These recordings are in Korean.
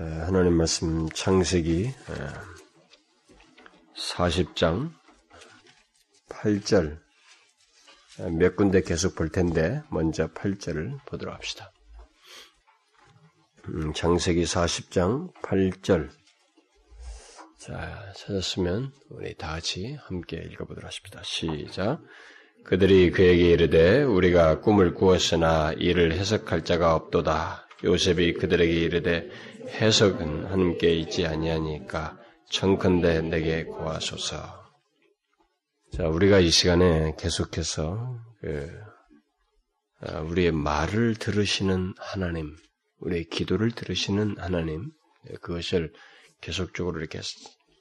하나님 말씀 창세기 40장 8절 몇 군데 계속 볼 텐데 먼저 8절을 보도록 합시다. 음, 창세기 40장 8절 자 찾았으면 우리 다 같이 함께 읽어보도록 하십니다. 시작 그들이 그에게 이르되 우리가 꿈을 꾸었으나 이를 해석할 자가 없도다. 요셉이 그들에게 이르되 해석은 하나님께 있지 아니하니까 청컨대 내게 고하소서. 자, 우리가 이 시간에 계속해서 그 아, 우리의 말을 들으시는 하나님, 우리의 기도를 들으시는 하나님, 그것을 계속적으로 이렇게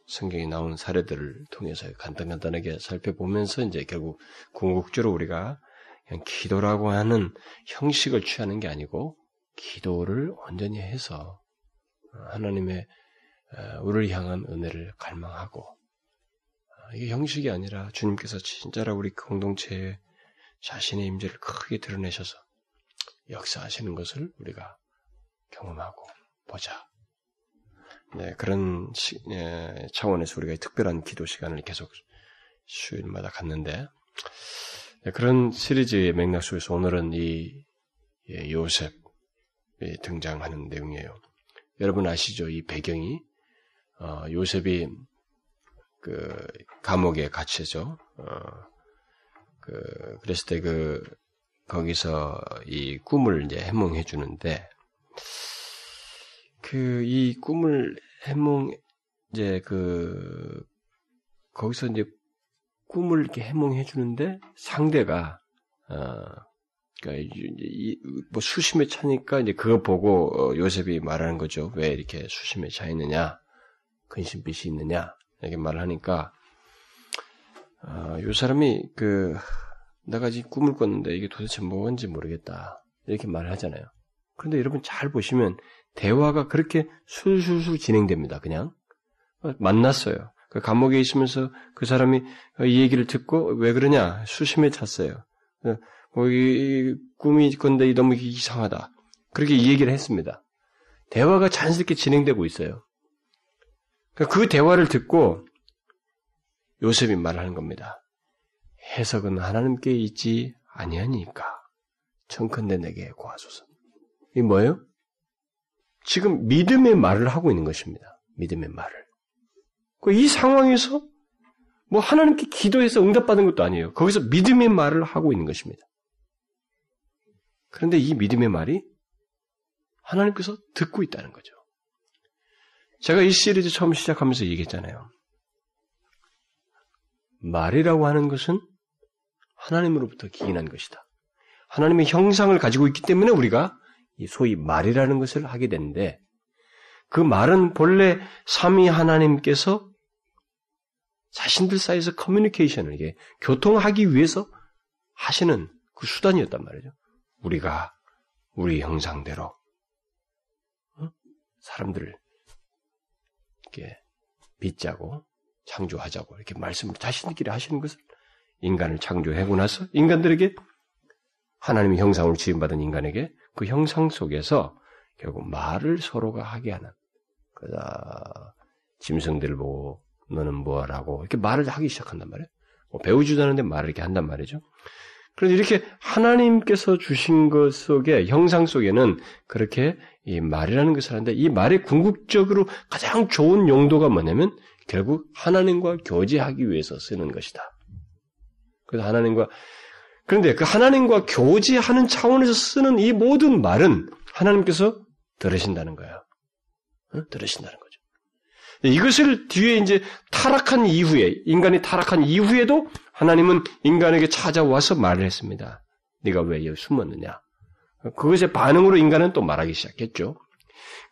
성경에 나온 사례들을 통해서 간단간단하게 살펴보면서 이제 결국 궁극적으로 우리가 그냥 기도라고 하는 형식을 취하는 게 아니고 기도를 온전히 해서 하나님의 우리를 향한 은혜를 갈망하고 이게 형식이 아니라 주님께서 진짜로 우리 공동체에 자신의 임재를 크게 드러내셔서 역사하시는 것을 우리가 경험하고 보자. 네, 그런 시, 예, 차원에서 우리가 특별한 기도 시간을 계속 수요일마다 갖는데 네, 그런 시리즈의 맥락 속에서 오늘은 이 예, 요셉이 등장하는 내용이에요. 여러분 아시죠? 이 배경이 어, 요셉이 그 감옥에 갇혀죠. 어, 그 그랬을 때 그 거기서 이 꿈을 이제 해몽해 주는데 그 이 꿈을 해몽 이제 그 거기서 이제 꿈을 이렇게 해몽해 주는데 상대가 어 그러니까 뭐 수심에 차니까 이제 그거 보고 어, 요셉이 말하는 거죠. 왜 이렇게 수심에 차 있느냐, 근심빛이 있느냐 이렇게 말을 하니까 어, 요 사람이 그 내가 지금 꿈을 꿨는데 이게 도대체 뭔지 모르겠다 이렇게 말을 하잖아요. 그런데 여러분 잘 보시면 대화가 그렇게 술술술 진행됩니다. 그냥 어, 만났어요. 그 감옥에 있으면서 그 사람이 이 얘기를 듣고 왜 그러냐 수심에 찼어요. 뭐, 이, 꿈이 건데 너무 이상하다. 그렇게 이 얘기를 했습니다. 대화가 자연스럽게 진행되고 있어요. 그러니까 그 대화를 듣고 요셉이 말하는 겁니다. 해석은 하나님께 있지 아니하니까 청컨대 내게 구하소서. 이 뭐예요? 지금 믿음의 말을 하고 있는 것입니다. 믿음의 말을. 그이 상황에서 뭐 하나님께 기도해서 응답받은 것도 아니에요. 거기서 믿음의 말을 하고 있는 것입니다. 그런데 이 믿음의 말이 하나님께서 듣고 있다는 거죠. 제가 이 시리즈 처음 시작하면서 얘기했잖아요. 말이라고 하는 것은 하나님으로부터 기인한 것이다. 하나님의 형상을 가지고 있기 때문에 우리가 소위 말이라는 것을 하게 되는데 그 말은 본래 삼위 하나님께서 자신들 사이에서 커뮤니케이션을 이게 교통하기 위해서 하시는 그 수단이었단 말이죠. 우리가 우리 형상대로 어? 사람들을 이렇게 빚자고 창조하자고 이렇게 말씀을 자신들끼리 하시는 것을 인간을 창조하고 나서 인간들에게 하나님의 형상으로 지음받은 인간에게 그 형상 속에서 결국 말을 서로가 하게 하는 그다 짐승들 보고 너는 뭐하라고 이렇게 말을 하기 시작한단 말이에요. 뭐 배우지도 않는데 말을 이렇게 한단 말이죠. 그런데 이렇게 하나님께서 주신 것 속에 형상 속에는 그렇게 이 말이라는 것을 하는데 이 말의 궁극적으로 가장 좋은 용도가 뭐냐면 결국 하나님과 교제하기 위해서 쓰는 것이다. 그래서 하나님과 그런데 그 하나님과 교제하는 차원에서 쓰는 이 모든 말은 하나님께서 들으신다는 거예요. 어? 들으신다는 거죠. 이것을 뒤에 이제 타락한 이후에 인간이 타락한 이후에도 하나님은 인간에게 찾아와서 말을 했습니다. 네가 왜 여기 숨었느냐? 그것의 반응으로 인간은 또 말하기 시작했죠.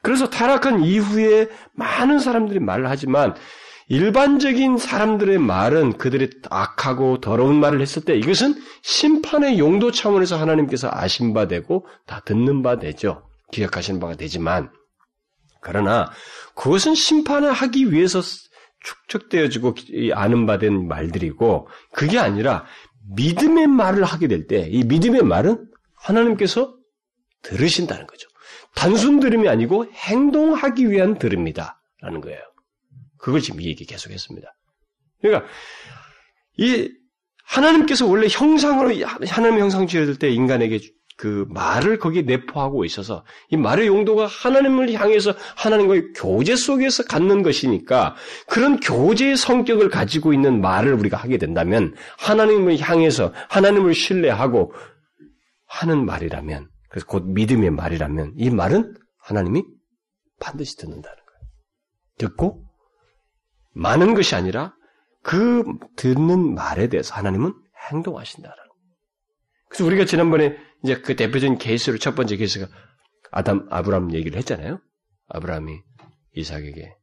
그래서 타락한 이후에 많은 사람들이 말을 하지만 일반적인 사람들의 말은 그들이 악하고 더러운 말을 했을 때 이것은 심판의 용도 차원에서 하나님께서 아신 바 되고 다 듣는 바 되죠. 기억하시는 바가 되지만 그러나 그것은 심판을 하기 위해서 축적되어지고 아는 바 된 말들이고 그게 아니라 믿음의 말을 하게 될 때 이 믿음의 말은 하나님께서 들으신다는 거죠. 단순 들음이 아니고 행동하기 위한 들음이다. 라는 거예요. 그걸 지금 이 얘기 계속했습니다. 그러니까 이 하나님께서 원래 형상으로 하나님 형상 지어질 때 인간에게 그 말을 거기에 내포하고 있어서 이 말의 용도가 하나님을 향해서 하나님과의 교제 속에서 갖는 것이니까 그런 교제의 성격을 가지고 있는 말을 우리가 하게 된다면 하나님을 향해서 하나님을 신뢰하고 하는 말이라면 그래서 곧 믿음의 말이라면 이 말은 하나님이 반드시 듣는다는 거예요. 듣고 많은 것이 아니라 그 듣는 말에 대해서 하나님은 행동하신다라는 거예요. 그래서 우리가 지난번에 이제 그 대표적인 케이스로 첫 번째 케이스가 아담 아브람 얘기를 했잖아요. 아브라함이 이삭에게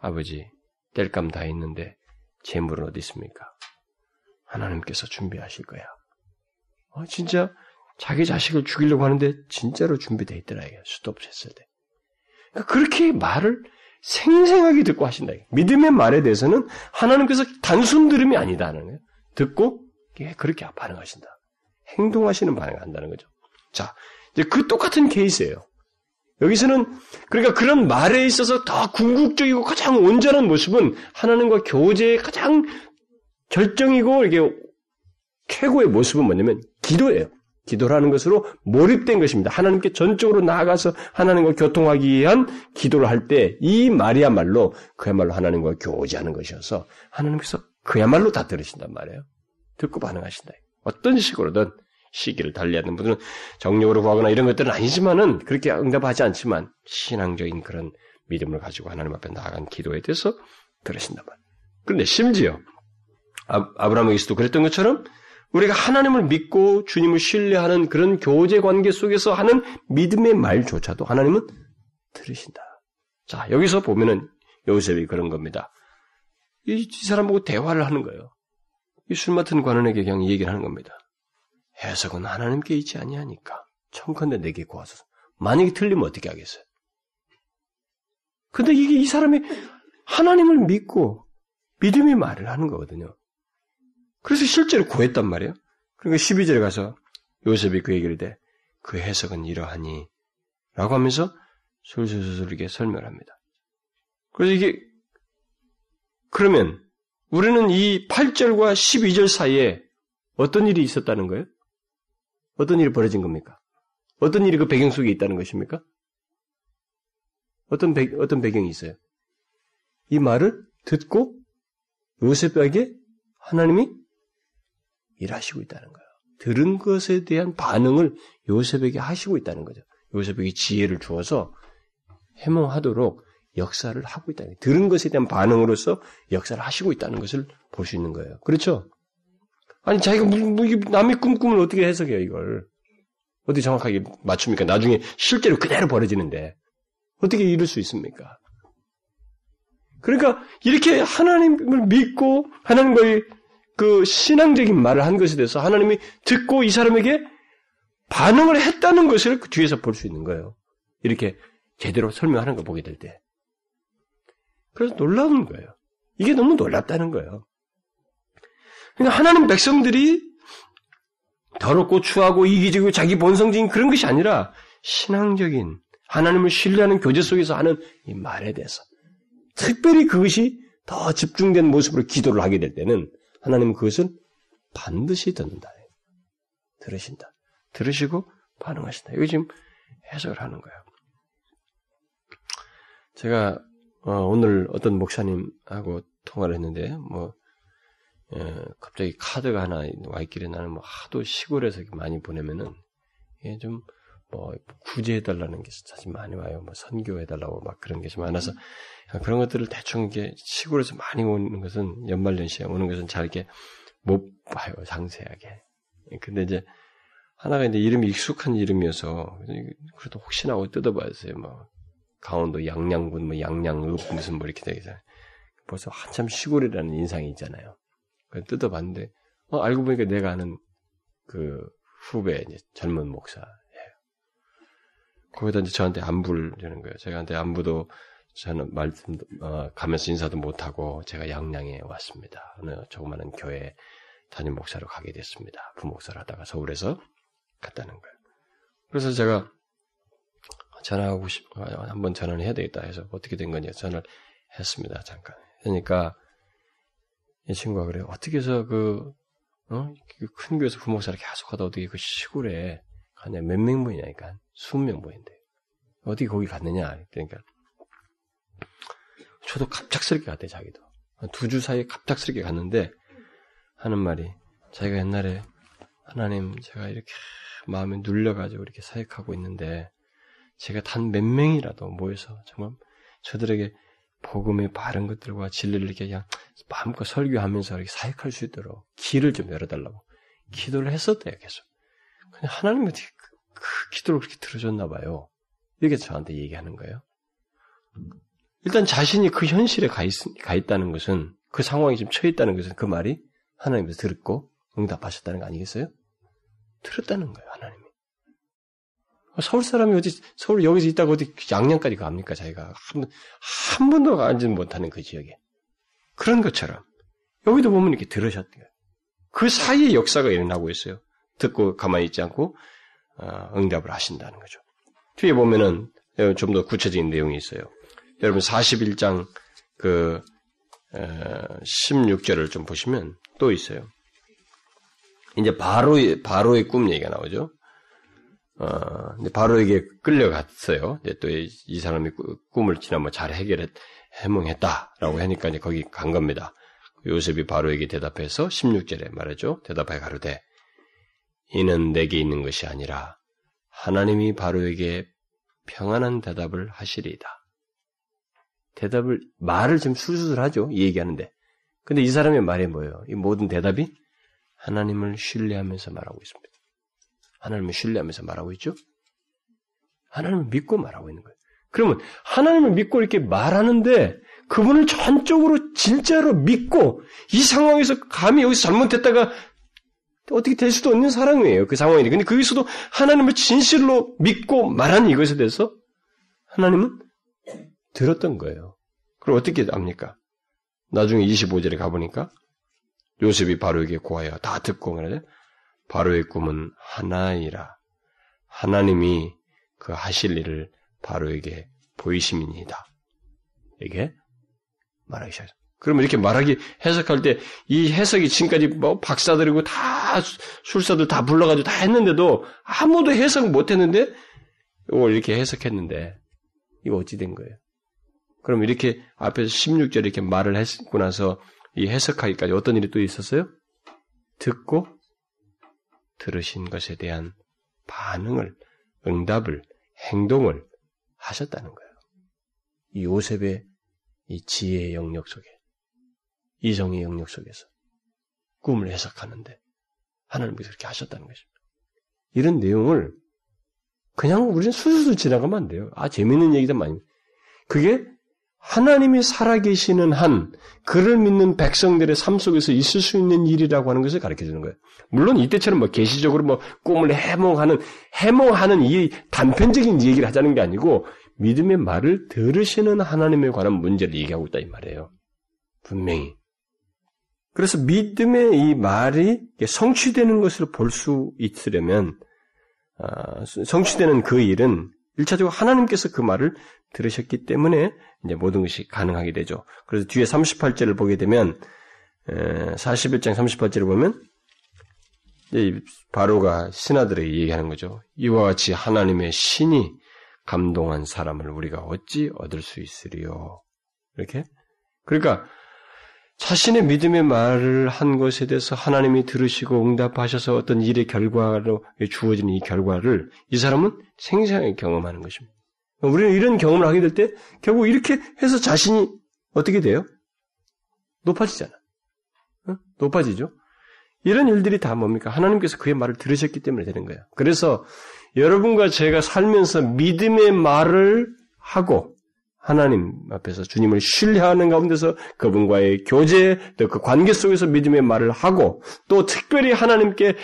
아버지 뗄감 다 있는데 재물은 어디 있습니까? 하나님께서 준비하실 거야. 어, 진짜 자기 자식을 죽이려고 하는데 진짜로 준비되어 있더라 이게 수도 없이 했을 때. 그러니까 그렇게 말을 생생하게 듣고 하신다. 믿음의 말에 대해서는 하나님께서 단순 들음이 거예요. 듣고 그렇게 반응하신다. 행동하시는 반응을 한다는 거죠. 자, 이제 그 똑같은 케이스예요. 여기서는 그러니까 그런 말에 있어서 더 궁극적이고 가장 온전한 모습은 하나님과 교제의 가장 결정이고 이게 최고의 모습은 뭐냐면 기도예요. 기도라는 것으로 몰입된 것입니다. 하나님께 전적으로 나아가서 하나님과 교통하기 위한 기도를 할 때 이 말이야말로 그야말로 하나님과 교제하는 것이어서 하나님께서 그야말로 다 들으신단 말이에요. 듣고 반응하신다. 어떤 식으로든 시기를 달리하는 분들은 정력으로 구하거나 이런 것들은 아니지만은 그렇게 응답하지 않지만 신앙적인 그런 믿음을 가지고 하나님 앞에 나아간 기도에 대해서 들으신단 말이에요. 그런데 심지어 아, 아브라함에게서도 그랬던 것처럼 우리가 하나님을 믿고 주님을 신뢰하는 그런 교제 관계 속에서 하는 믿음의 말조차도 하나님은 들으신다. 자, 여기서 보면은 요셉이 그런 겁니다. 이, 이 사람 보고 대화를 하는 거예요. 이 술 맡은 관원에게 그냥 얘기를 하는 겁니다. 해석은 하나님께 있지 아니하니까. 청컨대 내게 구하소서. 만약에 틀리면 어떻게 하겠어요? 근데 이게 이 사람이 하나님을 믿고 믿음의 말을 하는 거거든요. 그래서 실제로 구했단 말이에요. 그러니까 12절에 가서 요셉이 그 얘기를 해. 그 해석은 이러하니 라고 하면서 술술술 이렇게 설명을 합니다. 그래서 이게 그러면 우리는 이 8절과 12절 사이에 어떤 일이 있었다는 거예요? 어떤 일이 벌어진 겁니까? 어떤 일이 그 배경 속에 있다는 것입니까? 어떤 배, 어떤 배경이 있어요? 이 말을 듣고 요셉에게 하나님이 일하시고 있다는 거예요. 들은 것에 대한 반응을 요셉에게 하시고 있다는 거죠. 요셉에게 지혜를 주어서 해몽하도록 역사를 하고 있다는. 들은 것에 대한 반응으로서 역사를 하시고 있다는 것을 볼 수 있는 거예요. 그렇죠? 아니, 자기가 뭐, 뭐, 남의 꿈꿈을 어떻게 해석해요, 이걸. 어떻게 정확하게 맞춥니까? 나중에 실제로 그대로 벌어지는데. 어떻게 이룰 수 있습니까? 그러니까, 이렇게 하나님을 믿고, 하나님과의 그 신앙적인 말을 한 것에 대해서 하나님이 듣고 이 사람에게 반응을 했다는 것을 그 뒤에서 볼 수 있는 거예요. 이렇게 제대로 설명하는 거 보게 될 때. 그래서 놀라운 거예요. 이게 너무 놀랍다는 거예요. 그러니까 하나님 백성들이 더럽고 추하고 이기적이고 자기 본성적인 그런 것이 아니라 신앙적인 하나님을 신뢰하는 교제 속에서 하는 이 말에 대해서 특별히 그것이 더 집중된 모습으로 기도를 하게 될 때는 하나님은 그것을 반드시 듣는다. 들으신다. 들으시고 반응하신다. 이거 지금 해석을 하는 거예요. 제가 어, 오늘 어떤 목사님하고 통화를 했는데 뭐 예, 갑자기 카드가 하나 와 있길래 나는 뭐 하도 시골에서 많이 보내면은 예, 좀 뭐 구제해달라는 게 사실 많이 와요. 뭐 선교해달라고 막 그런 게 좀 많아서 그런 것들을 대충 이게 시골에서 많이 오는 것은 연말연시에 오는 것은 잘 이렇게 못 봐요 상세하게. 근데 이제 하나가 이제 이름이 익숙한 이름이어서 그래도 혹시나 하고 뜯어봤어요. 뭐 강원도 양양군 뭐 양양읍 무슨 뭐 이렇게 되게 벌써 한참 시골이라는 인상이 있잖아요. 뜯어봤는데 어, 알고 보니까 내가 아는 그 후배 젊은 목사예요. 거기다 이제 저한테 안부를 주는 거예요. 제가한테 안부도 저는 말씀 어, 가면서 인사도 못하고 제가 양양에 왔습니다. 어느 조그마한 교회 담임 목사로 가게 됐습니다. 부목사를 하다가 서울에서 갔다는 거예요. 그래서 제가 전화하고 싶, 한번 전화를 해야 되겠다 해서 어떻게 된 거냐 전화를 했습니다. 잠깐. 그러니까 이 친구가 그래요. 어떻게 해서 그, 어? 그큰 교회에서 부목사를 계속 하다 어떻게 그 시골에 가냐. 몇 명분이냐니까. 수십 명분인데. 어떻게 거기 갔느냐. 그러니까. 저도 갑작스럽게 갔대, 자기도. 두 주 사이에 갑작스럽게 갔는데, 하는 말이, 자기가 옛날에, 하나님, 제가 이렇게 마음에 눌려가지고 이렇게 사역하고 있는데, 제가 단 몇 명이라도 모여서 정말 저들에게 복음의 바른 것들과 진리를 이렇게 그냥 마음껏 설교하면서 이렇게 사역할 수 있도록 길을 좀 열어달라고 기도를 했었대요, 계속. 그냥 하나님이 어떻게 그, 그 기도를 그렇게 들어줬나 봐요. 이렇게 저한테 얘기하는 거예요. 일단 자신이 그 현실에 가, 있, 가 있다는 것은 그 상황에 지금 처해 있다는 것은 그 말이 하나님께서 들었고 응답하셨다는 거 아니겠어요? 들었다는 거예요, 하나님이. 서울 사람이 어디, 서울 여기서 있다가 어디 양양까지 갑니까, 자기가. 한, 한 번도 가지는 못하는 그 지역에. 그런 것처럼. 여기도 보면 이렇게 들으셨대요. 그 사이에 역사가 일어나고 있어요. 듣고 가만히 있지 않고, 어, 응답을 하신다는 거죠. 뒤에 보면은, 좀 더 구체적인 내용이 있어요. 여러분, 41장, 그, 어, 16절을 좀 보시면 또 있어요. 이제 바로의, 바로의 꿈 얘기가 나오죠. 어, 바로에게 끌려갔어요. 또이 사람이 꿈을 지난번 잘 해결했, 해몽했다라고 하니까 이제 거기 간 겁니다. 요셉이 바로에게 대답해서 16절에 말하죠. 대답하여 가로되 이는 내게 있는 것이 아니라 하나님이 바로에게 평안한 대답을 하시리이다. 대답을 말을 좀 술술하죠. 이 얘기하는데. 근데 이 사람의 말이 뭐예요? 이 모든 대답이 하나님을 신뢰하면서 말하고 있습니다. 하나님을 신뢰하면서 말하고 있죠? 하나님을 믿고 말하고 있는 거예요. 그러면 하나님을 믿고 이렇게 말하는데 그분을 전적으로 진짜로 믿고 이 상황에서 감히 여기서 잘못했다가 어떻게 될 수도 없는 사람이에요. 그 상황이니. 근데 거기서도 하나님을 진실로 믿고 말하는 이것에 대해서 하나님은 들었던 거예요. 그럼 어떻게 합니까? 나중에 25절에 가보니까 요셉이 바로에게 고하여 다 듣고 말하죠. 바로의 꿈은 하나이라. 하나님이 그 하실 일을 바로에게 보이심이니이다. 이게 말하기 시작했어. 그러면 이렇게 말하기 해석할 때 이 해석이 지금까지 뭐 박사들이고 다 술사들 다 불러가지고 다 했는데도 아무도 해석 못했는데 이걸 이렇게 해석했는데 이거 어찌 된 거예요? 그럼 이렇게 앞에서 16절 이렇게 말을 했고 나서 이 해석하기까지 어떤 일이 또 있었어요? 듣고 들으신 것에 대한 반응을, 응답을, 행동을 하셨다는 거예요. 이 요셉의 이 지혜의 영역 속에, 이성의 영역 속에서 꿈을 해석하는데 하나님께서 그렇게 하셨다는 것입니다. 이런 내용을 그냥 우리는 수수수 지나가면 안 돼요. 아, 재밌는 얘기다 많이. 그게 하나님이 살아계시는 한 그를 믿는 백성들의 삶 속에서 있을 수 있는 일이라고 하는 것을 가르쳐 주는 거예요. 물론 이때처럼 뭐 계시적으로 뭐 꿈을 해몽하는 해몽하는 이 단편적인 얘기를 하자는 게 아니고 믿음의 말을 들으시는 하나님에 관한 문제를 얘기하고 있다 이 말이에요. 분명히. 그래서 믿음의 이 말이 성취되는 것을 볼 수 있으려면 아, 성취되는 그 일은 일차적으로 하나님께서 그 말을 들으셨기 때문에 이제 모든 것이 가능하게 되죠. 그래서 뒤에 38절을 보게 되면 41장 38절을 보면 바로가 신하들에게 얘기하는 거죠. 이와 같이 하나님의 신이 감동한 사람을 우리가 어찌 얻을 수 있으리요. 이렇게 그러니까 자신의 믿음의 말을 한 것에 대해서 하나님이 들으시고 응답하셔서 어떤 일의 결과로 주어지는 이 결과를 이 사람은 생생하게 경험하는 것입니다. 우리는 이런 경험을 하게 될 때 결국 이렇게 해서 자신이 어떻게 돼요? 높아지잖아. 어? 높아지죠? 이런 일들이 다 뭡니까? 하나님께서 그의 말을 들으셨기 때문에 되는 거예요. 그래서 여러분과 제가 살면서 믿음의 말을 하고 하나님 앞에서 주님을 신뢰하는 가운데서 그분과의 교제, 또 그 관계 속에서 믿음의 말을 하고 또 특별히 하나님께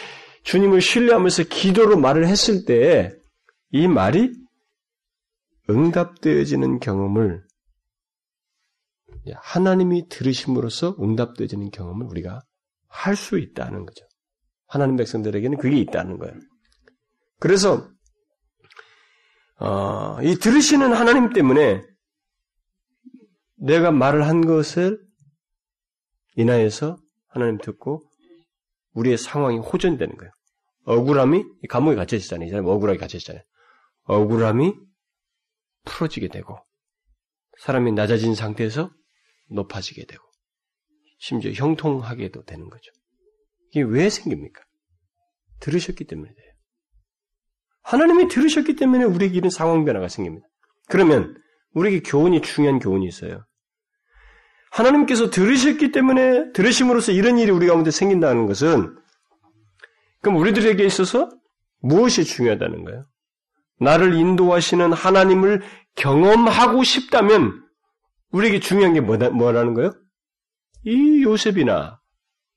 주님을 신뢰하면서 기도로 말을 했을 때 이 말이 응답되어지는 경험을 하나님이 들으심으로써 응답되어지는 경험을 우리가 할 수 있다는 거죠. 하나님 백성들에게는 그게 있다는 거예요. 그래서 어, 이 들으시는 하나님 때문에 내가 말을 한 것을 인하여서 하나님 듣고 우리의 상황이 호전되는 거예요. 억울함이 감옥에 갇혀 있잖아요. 억울하게 갇혀 있잖아요. 억울함이 풀어지게 되고 사람이 낮아진 상태에서 높아지게 되고 심지어 형통하게도 되는 거죠. 이게 왜 생깁니까? 들으셨기 때문에 돼요. 하나님이 들으셨기 때문에 우리에게 이런 상황 변화가 생깁니다. 그러면 우리에게 교훈이 중요한 교훈이 있어요. 하나님께서 들으셨기 때문에 들으심으로써 이런 일이 우리 가운데 생긴다는 것은 그럼 우리들에게 있어서 무엇이 중요하다는 거예요? 나를 인도하시는 하나님을 경험하고 싶다면 우리에게 중요한 게 뭐다, 뭐라는 거예요? 이 요셉이나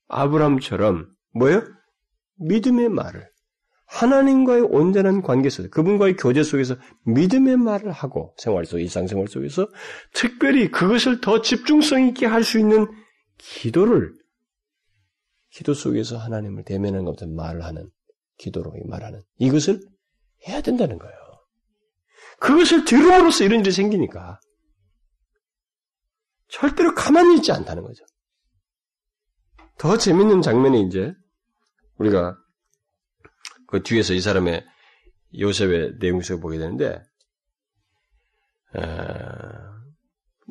아브람처럼 뭐예요? 믿음의 말을 하나님과의 온전한 관계 속에서 그분과의 교제 속에서 믿음의 말을 하고 생활 속 일상생활 속에서 특별히 그것을 더 집중성 있게 할 수 있는 기도를 기도 속에서 하나님을 대면하는 것부터 말을 하는 기도로 말하는 이것을 해야 된다는 거예요. 그것을 들음으로써 이런 일이 생기니까 절대로 가만히 있지 않다는 거죠. 더 재밌는 장면이 이제 우리가 그 뒤에서 이 사람의 요셉의 내용 속에 보게 되는데 어,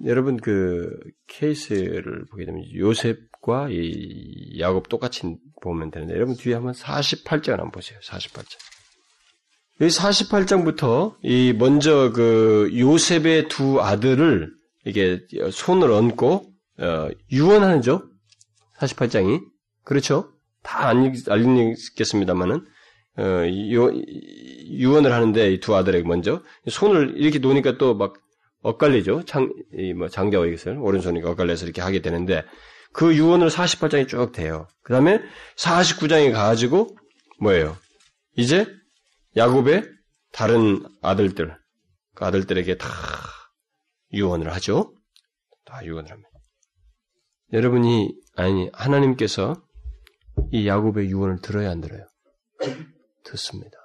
여러분 그 케이스를 보게 되면 요셉과 이 야곱 똑같이 보면 되는데 여러분 뒤에 한번 48장 한번 보세요. 48장. 여기 48장부터 이 먼저 그 요셉의 두 아들을 이게 손을 얹고 어, 유언하죠. 48장이 그렇죠. 다 알리겠습니다만은 어, 유언을 하는데 이 두 아들에게 먼저 손을 이렇게 놓으니까 또 막 엇갈리죠. 장, 이뭐 장자와 이것을 오른손이 엇갈려서 이렇게 하게 되는데 그 유언을 48장이 쭉 돼요. 그 다음에 49장에 가가지고 뭐예요? 이제 야곱의 다른 아들들, 그 아들들에게 다 유언을 하죠. 다 유언을 합니다. 여러분이 아니 하나님께서 이 야곱의 유언을 들어야 안 들어요? 듣습니다.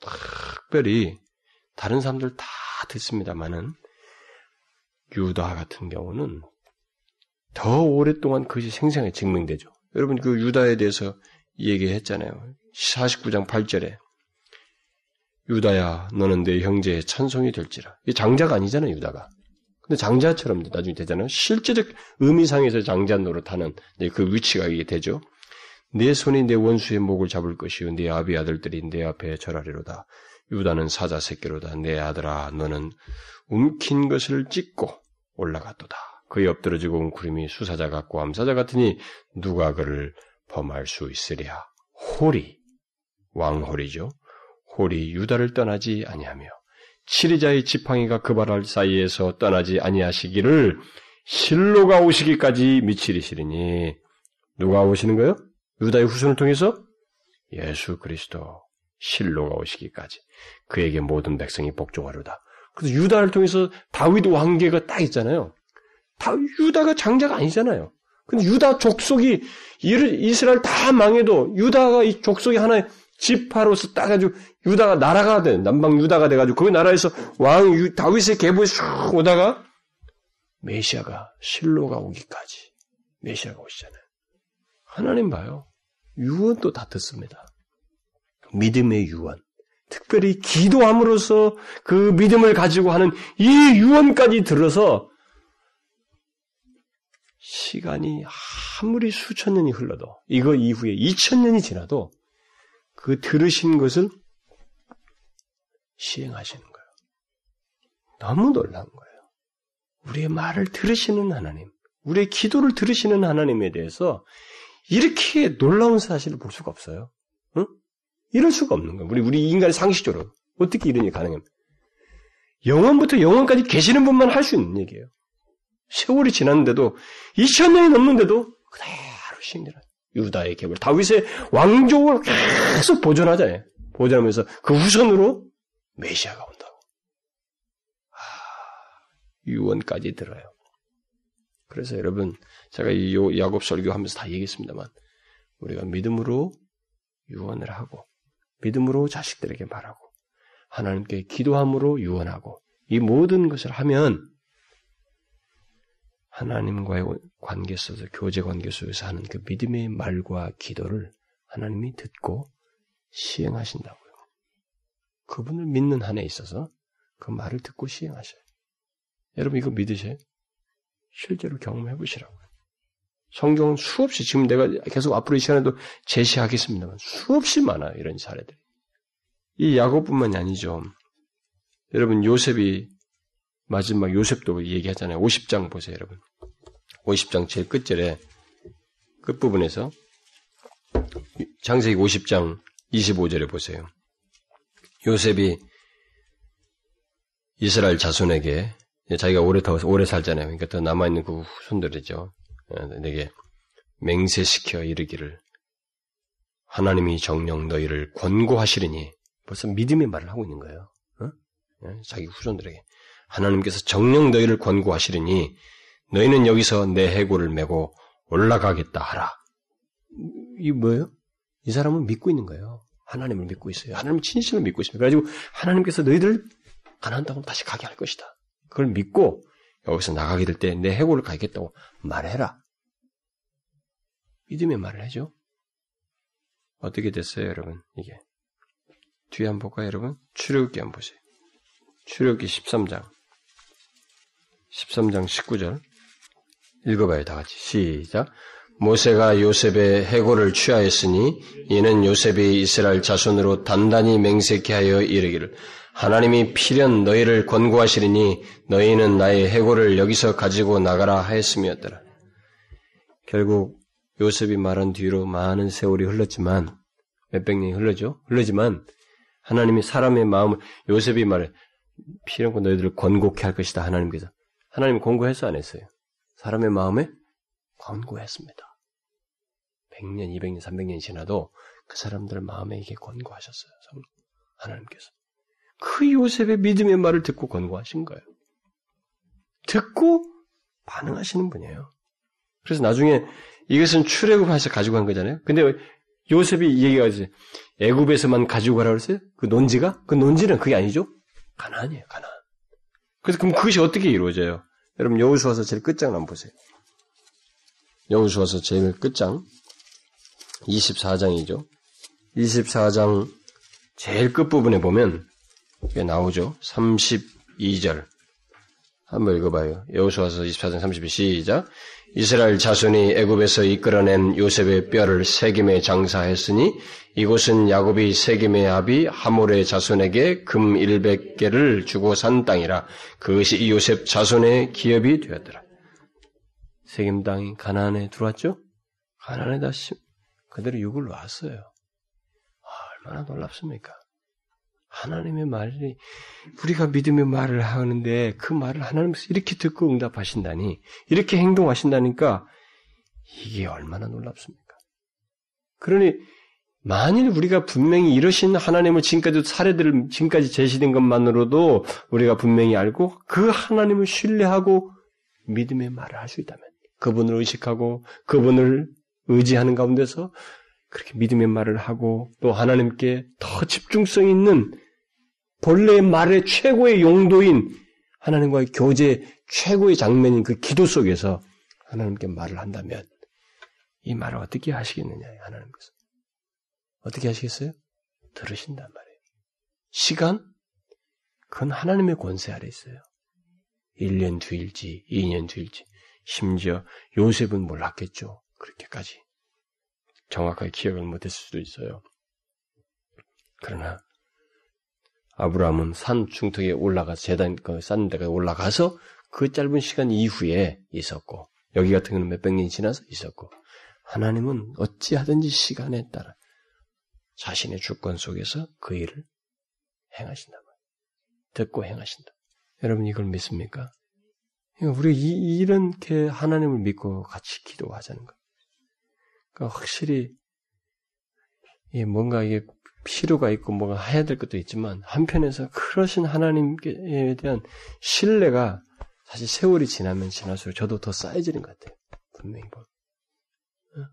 특별히 다른 사람들 다 듣습니다만은 유다 같은 경우는 더 오랫동안 그것이 생생하게 증명되죠. 여러분 그 유다에 대해서 얘기했잖아요. 49장 8절에 유다야 너는 내 형제의 찬송이 될지라. 이 장자가 아니잖아요 유다가. 근데 장자처럼 나중에 되잖아요. 실제적 의미상에서 장자 노릇하는 그 위치가 이게 되죠. 내 손이 내 원수의 목을 잡을 것이요 내 아비 아들들이 내 앞에 절하리로다. 유다는 사자 새끼로다. 내 아들아 너는 움킨 것을 찢고 올라갔도다. 그의 엎드러지고 웅크림이 수사자 같고 암사자 같으니 누가 그를 범할 수 있으랴. 홀이 왕홀이죠. 홀이 유다를 떠나지 아니하며 치리자의 지팡이가 그발 사이에서 떠나지 아니하시기를 실로가 오시기까지 미치리시리니 누가 오시는 거요? 유다의 후손을 통해서 예수 그리스도 실로가 오시기까지 그에게 모든 백성이 복종하려다. 그래서 유다를 통해서 다윗 왕계가 딱 있잖아요. 다 유다가 장자가 아니잖아요. 근데 유다 족속이 이스라엘 다 망해도 유다가 이 족속이 하나의 지파로서 따가지고 유다가 나라가 돼 남방 유다가 돼가지고 그 나라에서 왕 다윗의 계보에 쑥 오다가 메시아가 실로가 오기까지 메시아가 오시잖아요. 하나님 봐요. 유언도 다 듣습니다. 믿음의 유언. 특별히 기도함으로써 그 믿음을 가지고 하는 이 유언까지 들어서 시간이 아무리 수천 년이 흘러도 이거 이후에 이천 년이 지나도 그 들으신 것을 시행하시는 거예요. 너무 놀라운 거예요. 우리의 말을 들으시는 하나님, 우리의 기도를 들으시는 하나님에 대해서 이렇게 놀라운 사실을 볼 수가 없어요. 응? 이럴 수가 없는 거예요. 우리, 우리 인간의 상식적으로. 어떻게 이런 일이 가능합니까? 영원부터 영원까지 계시는 분만 할 수 있는 얘기예요. 세월이 지났는데도, 2000년이 넘는데도, 그대로 시행되는 유다의 계벌, 다윗의 왕족을 계속 보존하잖아요. 보존하면서 그 후손으로 메시아가 온다고. 아, 유언까지 들어요. 그래서 여러분, 제가 이 야곱 설교하면서 다 얘기했습니다만, 우리가 믿음으로 유언을 하고, 믿음으로 자식들에게 말하고, 하나님께 기도함으로 유언하고 이 모든 것을 하면 하나님과의 관계 속에서 교제 관계 속에서 하는 그 믿음의 말과 기도를 하나님이 듣고 시행하신다고요. 그분을 믿는 한에 있어서 그 말을 듣고 시행하셔요. 여러분 이거 믿으세요? 실제로 경험해 보시라고요. 성경은 수없이 지금 내가 계속 앞으로 이 시간에도 제시하겠습니다만 수없이 많아요 이런 사례들이. 이 야곱뿐만이 아니죠. 여러분 요셉이 마지막 요셉도 얘기하잖아요. 50장 보세요, 여러분. 50장 제일 끝절에 끝부분에서 장세기 50장 25절에 보세요. 요셉이 이스라엘 자손에게 자기가 오래 더 오래 살잖아요. 그러니까 더 남아 있는 그 후손들이죠. 어, 내게 맹세시켜 이르기를 하나님이 정령 너희를 권고하시리니 벌써 믿음의 말을 하고 있는 거예요. 어? 예, 자기 후손들에게 하나님께서 정령 너희를 권고하시리니 너희는 여기서 내 해골을 메고 올라가겠다 하라. 이 뭐예요? 이 사람은 믿고 있는 거예요. 하나님을 믿고 있어요. 하나님 진실을 믿고 있습니다. 그래가지고 하나님께서 너희들 가난안 땅으로 다시 가게 할 것이다. 그걸 믿고 여기서 나가게 될 때 내 해골을 가겠다고 말해라. 믿음의 말을 해줘. 어떻게 됐어요, 여러분? 이게. 뒤에 한번 볼까요, 여러분? 출애굽기 한번 보세요. 출애굽기 13장. 13장 19절 읽어봐요 다 같이 시작 모세가 요셉의 해고를 취하였으니 이는 요셉이 이스라엘 자손으로 단단히 맹세케 하여 이르기를 하나님이 필연 너희를 권고하시리니 너희는 나의 해고를 여기서 가지고 나가라 하였음이었더라. 결국 요셉이 말한 뒤로 많은 세월이 흘렀지만 몇백 년이 흘러죠. 흘러지만 하나님이 사람의 마음을 요셉이 말해 필연고 너희들을 권고케 할 것이다 하나님께서 하나님 권고해서 안 했어요. 사람의 마음에 권고했습니다. 100년, 200년, 300년이 지나도 그 사람들 마음에 이게 권고하셨어요. 하나님께서. 그 요셉의 믿음의 말을 듣고 권고하신 거예요. 듣고 반응하시는 분이에요. 그래서 나중에 이것은 출애굽해서 가지고 간 거잖아요. 근데 요셉이 얘기하지 애굽에서만 가지고 가라 그랬어요? 그 논지가? 그 논지는 그게 아니죠? 가나안이에요, 가나안. 그래서 그럼 그것이 어떻게 이루어져요? 여러분 여우수와서 제일 끝장 한번 보세요. 여우수와서 제일 끝장 24장이죠. 24장 제일 끝부분에 보면 이게 나오죠. 32절 한번 읽어봐요. 여우수와서 24장 32 시작 이스라엘 자손이 애굽에서 이끌어낸 요셉의 뼈를 세김에 장사했으니 이곳은 야곱이 세김의 아비 하몰의 자손에게 금 100개를 주고 산 땅이라 그것이 요셉 자손의 기업이 되었더라. 세김 땅이 가나안에 들어왔죠? 가나안에다 그대로 육을 놨어요. 아, 얼마나 놀랍습니까? 하나님의 말이 우리가 믿음의 말을 하는데 그 말을 하나님께서 이렇게 듣고 응답하신다니 이렇게 행동하신다니까 이게 얼마나 놀랍습니까? 그러니 만일 우리가 분명히 이러신 하나님을 지금까지 사례들을 지금까지 제시된 것만으로도 우리가 분명히 알고 그 하나님을 신뢰하고 믿음의 말을 할 수 있다면 그분을 의식하고 그분을 의지하는 가운데서 그렇게 믿음의 말을 하고 또 하나님께 더 집중성 있는 본래의 말의 최고의 용도인 하나님과의 교제 최고의 장면인 그 기도 속에서 하나님께 말을 한다면 이 말을 어떻게 하시겠느냐, 하나님께서. 어떻게 하시겠어요? 들으신단 말이에요. 시간? 그건 하나님의 권세 아래 있어요. 1년 뒤일지, 2년 뒤일지, 심지어 요셉은 몰랐겠죠. 그렇게까지. 정확하게 기억을 못했을 수도 있어요. 그러나 아브라함은 산 중턱에 올라가 재단 그쌓 데가 올라가서 그 짧은 시간 이후에 있었고 여기 같은 경우는 몇백 년이 지나서 있었고 하나님은 어찌하든지 시간에 따라 자신의 주권 속에서 그 일을 행하신다. 듣고 행하신다. 여러분 이걸 믿습니까? 우리 이렇게 하나님을 믿고 같이 기도하자는 거. 그러니까 확실히 뭔가 이게 필요가 있고 뭐가 해야 될 것도 있지만 한편에서 그러신 하나님에 대한 신뢰가 사실 세월이 지나면 지날수록 저도 더 쌓여지는 것 같아요. 분명히 뭐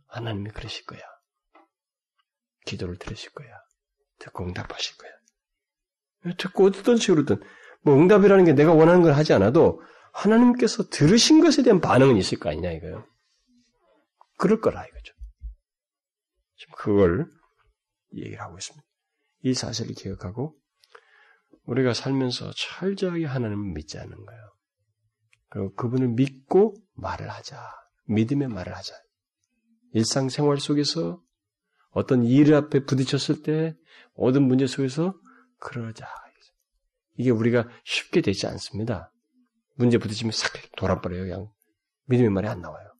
하나님이 그러실 거야. 기도를 들으실 거야. 듣고 응답하실 거야. 듣고 어떤 식으로든 뭐 응답이라는 게 내가 원하는 걸 하지 않아도 하나님께서 들으신 것에 대한 반응은 있을 거 아니냐 이거요. 그럴 거라 이거죠. 지금 그걸 얘기를 하고 있습니다. 이 사실을 기억하고 우리가 살면서 철저하게 하나님을 믿지 않는 거예요. 그리고 그분을 믿고 말을 하자. 믿음의 말을 하자. 일상생활 속에서 어떤 일 앞에 부딪혔을 때 모든 문제 속에서 그러자. 이게 우리가 쉽게 되지 않습니다. 문제 부딪히면 싹 돌아버려요. 그냥 믿음의 말이 안 나와요.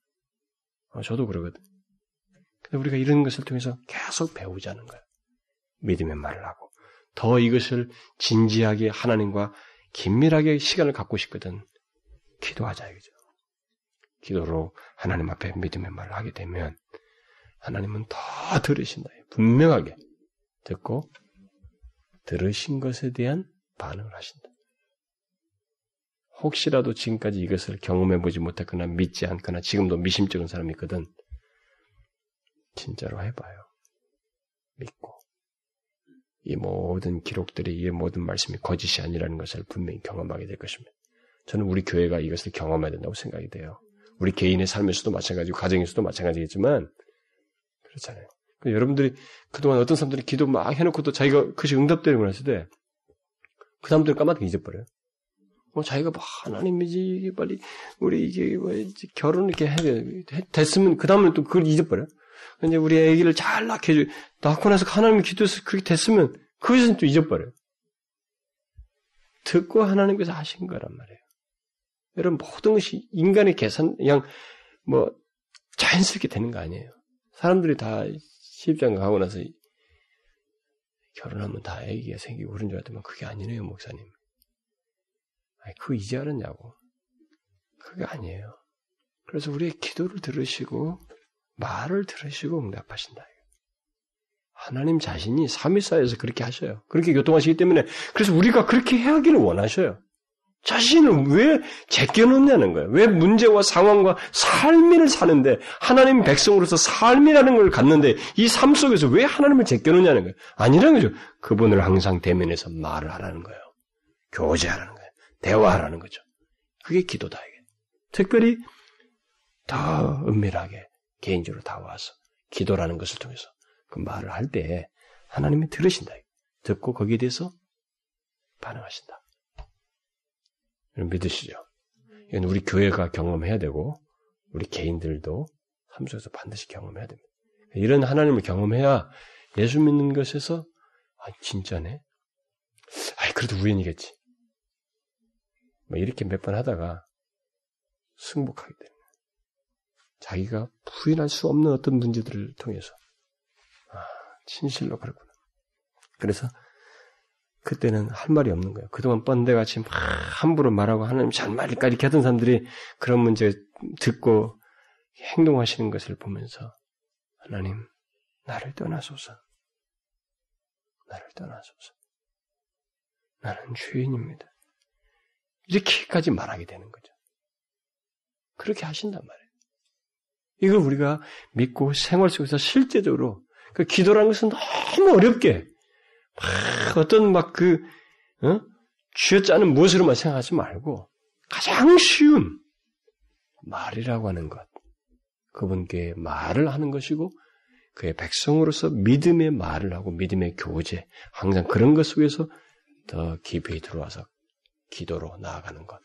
어, 저도 그러거든. 근데 우리가 이런 것을 통해서 계속 배우자는 거예요. 믿음의 말을 하고 더 이것을 진지하게 하나님과 긴밀하게 시간을 갖고 싶거든. 기도하자 이거죠. 기도로 하나님 앞에 믿음의 말을 하게 되면 하나님은 더 들으신다. 분명하게 듣고 들으신 것에 대한 반응을 하신다. 혹시라도 지금까지 이것을 경험해 보지 못했거나 믿지 않거나 지금도 미심쩍은 사람이 있거든. 진짜로 해봐요. 믿고. 이 모든 기록들이, 이 모든 말씀이 거짓이 아니라는 것을 분명히 경험하게 될 것입니다. 저는 우리 교회가 이것을 경험해야 된다고 생각이 돼요. 우리 개인의 삶에서도 마찬가지고, 가정에서도 마찬가지겠지만, 그렇잖아요. 여러분들이 그동안 어떤 사람들이 기도 막 해놓고 또 자기가 그것이 응답되는 걸 했을 때, 그 사람들은 까맣게 잊어버려요. 뭐 자기가 뭐 하나님이지 이게 빨리 우리 이게 뭐 결혼 이렇게 해 됐으면 그 다음에 또 그걸 잊어버려. 근데 우리 아기를 잘 낳게 해 낳고 나서 하나님이 기도해서 그게 됐으면 그것은 또 잊어버려요. 듣고 하나님께서 하신 거란 말이에요. 여러분 모든 것이 인간의 계산 그냥 뭐 자연스럽게 되는 거 아니에요. 사람들이 다 시집장가 가고 나서 결혼하면 다 아기가 생기고 그런 줄 알았더만 그게 아니네요, 목사님. 아니, 그거 이제 알았냐고. 그게 아니에요. 그래서 우리의 기도를 들으시고 말을 들으시고 응답하신다. 하나님 자신이 삼위사에서 그렇게 하셔요. 그렇게 교통하시기 때문에 그래서 우리가 그렇게 해야기를 원하셔요. 자신을 왜 제껴놓냐는 거예요. 왜 문제와 상황과 삶을 사는데 하나님 백성으로서 삶이라는 걸 갖는데 이 삶 속에서 왜 하나님을 제껴놓냐는 거예요. 아니라는 거죠. 그분을 항상 대면해서 말을 하라는 거예요. 교제하라는 거예요. 대화하라는 거죠. 그게 기도다 이게. 특별히 더 은밀하게 개인적으로 다 와서 기도라는 것을 통해서 그 말을 할 때 하나님이 들으신다. 듣고 거기에 대해서 반응하신다. 믿으시죠? 이건 우리 교회가 경험해야 되고 우리 개인들도 삶 속에서 반드시 경험해야 됩니다. 이런 하나님을 경험해야 예수 믿는 것에서 아 진짜네. 아 그래도 우연이겠지. 뭐 이렇게 몇 번 하다가 승복하게 됩니다. 자기가 부인할 수 없는 어떤 문제들을 통해서 아 진실로 그렇구나. 그래서 그때는 할 말이 없는 거예요. 그동안 뻔데같이 막 함부로 말하고 하나님 잘 말일까 이렇게 하던 사람들이 그런 문제 듣고 행동하시는 것을 보면서 하나님 나를 떠나소서. 나를 떠나소서. 나는 죄인입니다. 이렇게까지 말하게 되는 거죠. 그렇게 하신단 말이에요. 이걸 우리가 믿고 생활 속에서 실제적으로 그 기도라는 것은 너무 어렵게 막 어떤 막 그, 어? 쥐어짜는 무엇으로만 생각하지 말고 가장 쉬운 말이라고 하는 것. 그분께 말을 하는 것이고 그의 백성으로서 믿음의 말을 하고 믿음의 교제, 항상 그런 것 속에서 더 깊이 들어와서 기도로 나아가는 것,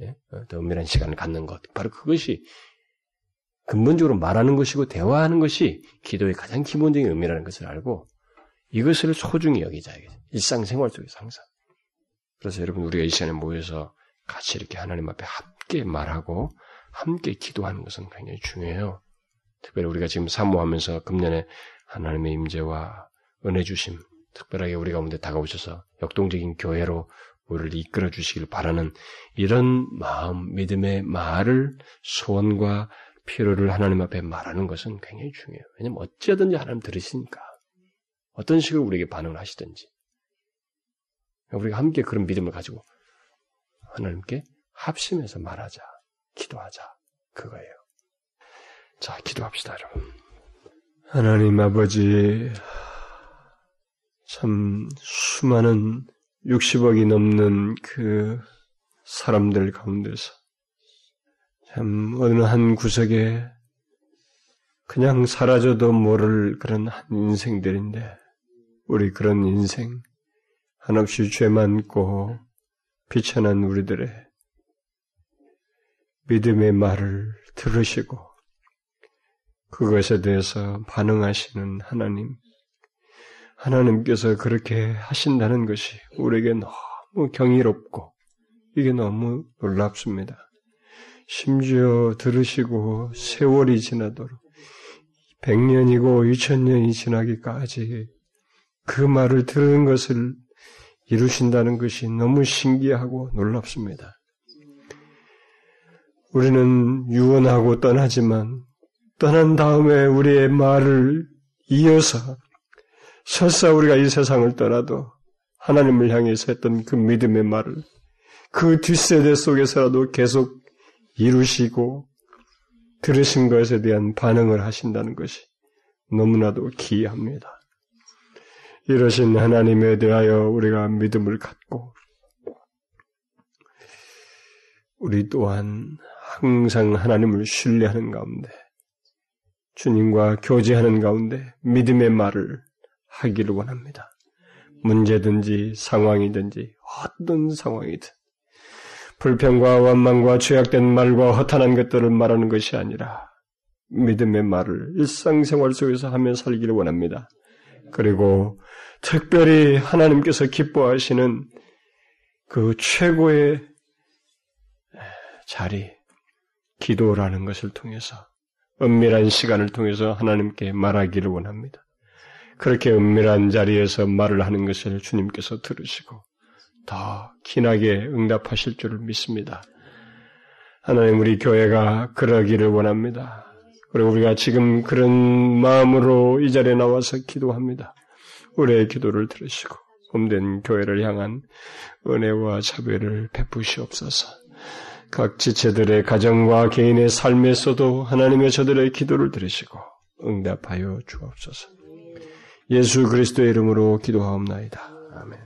예? 어, 더 은밀한 시간을 갖는 것, 바로 그것이 근본적으로 말하는 것이고 대화하는 것이 기도의 가장 기본적인 의미라는 것을 알고 이것을 소중히 여기자. 일상생활 속에서 항상. 그래서 여러분 우리가 이 시간에 모여서 같이 이렇게 하나님 앞에 함께 말하고 함께 기도하는 것은 굉장히 중요해요. 특별히 우리가 지금 사모하면서 금년에 하나님의 임재와 은혜 주심, 특별하게 우리 가운데 다가오셔서 역동적인 교회로 우리를 이끌어 주시길 바라는 이런 마음, 믿음의 말을 소원과 필요를 하나님 앞에 말하는 것은 굉장히 중요해요. 왜냐면 어찌하든지 하나님 들으시니까. 어떤 식으로 우리에게 반응을 하시든지. 우리가 함께 그런 믿음을 가지고 하나님께 합심해서 말하자, 기도하자. 그거예요. 자, 기도합시다, 여러분. 하나님 아버지, 참 수많은 60억이 넘는 그 사람들 가운데서 참 어느 한 구석에 그냥 사라져도 모를 그런 한 인생들인데 우리 그런 인생 한없이 죄 많고 비천한 우리들의 믿음의 말을 들으시고 그것에 대해서 반응하시는 하나님 하나님께서 그렇게 하신다는 것이 우리에게 너무 경이롭고 이게 너무 놀랍습니다. 심지어 들으시고 세월이 지나도록 100년이고 2000년이 지나기까지 그 말을 들은 것을 이루신다는 것이 너무 신기하고 놀랍습니다. 우리는 유언하고 떠나지만 떠난 다음에 우리의 말을 이어서 설사 우리가 이 세상을 떠나도 하나님을 향해서 했던 그 믿음의 말을 그 뒷세대 속에서라도 계속 이루시고 들으신 것에 대한 반응을 하신다는 것이 너무나도 기이합니다. 이러신 하나님에 대하여 우리가 믿음을 갖고 우리 또한 항상 하나님을 신뢰하는 가운데 주님과 교제하는 가운데 믿음의 말을 하기를 원합니다. 문제든지 상황이든지 어떤 상황이든 불평과 원망과 죄악된 말과 허탄한 것들을 말하는 것이 아니라 믿음의 말을 일상생활 속에서 하며 살기를 원합니다. 그리고 특별히 하나님께서 기뻐하시는 그 최고의 자리, 기도라는 것을 통해서 은밀한 시간을 통해서 하나님께 말하기를 원합니다. 그렇게 은밀한 자리에서 말을 하는 것을 주님께서 들으시고 더 긴하게 응답하실 줄을 믿습니다. 하나님 우리 교회가 그러기를 원합니다. 그리고 우리가 지금 그런 마음으로 이 자리에 나와서 기도합니다. 우리의 기도를 들으시고 봄된 교회를 향한 은혜와 자비를 베푸시옵소서. 각 지체들의 가정과 개인의 삶에서도 하나님의 저들의 기도를 들으시고 응답하여 주옵소서. 예수 그리스도의 이름으로 기도하옵나이다. 아멘.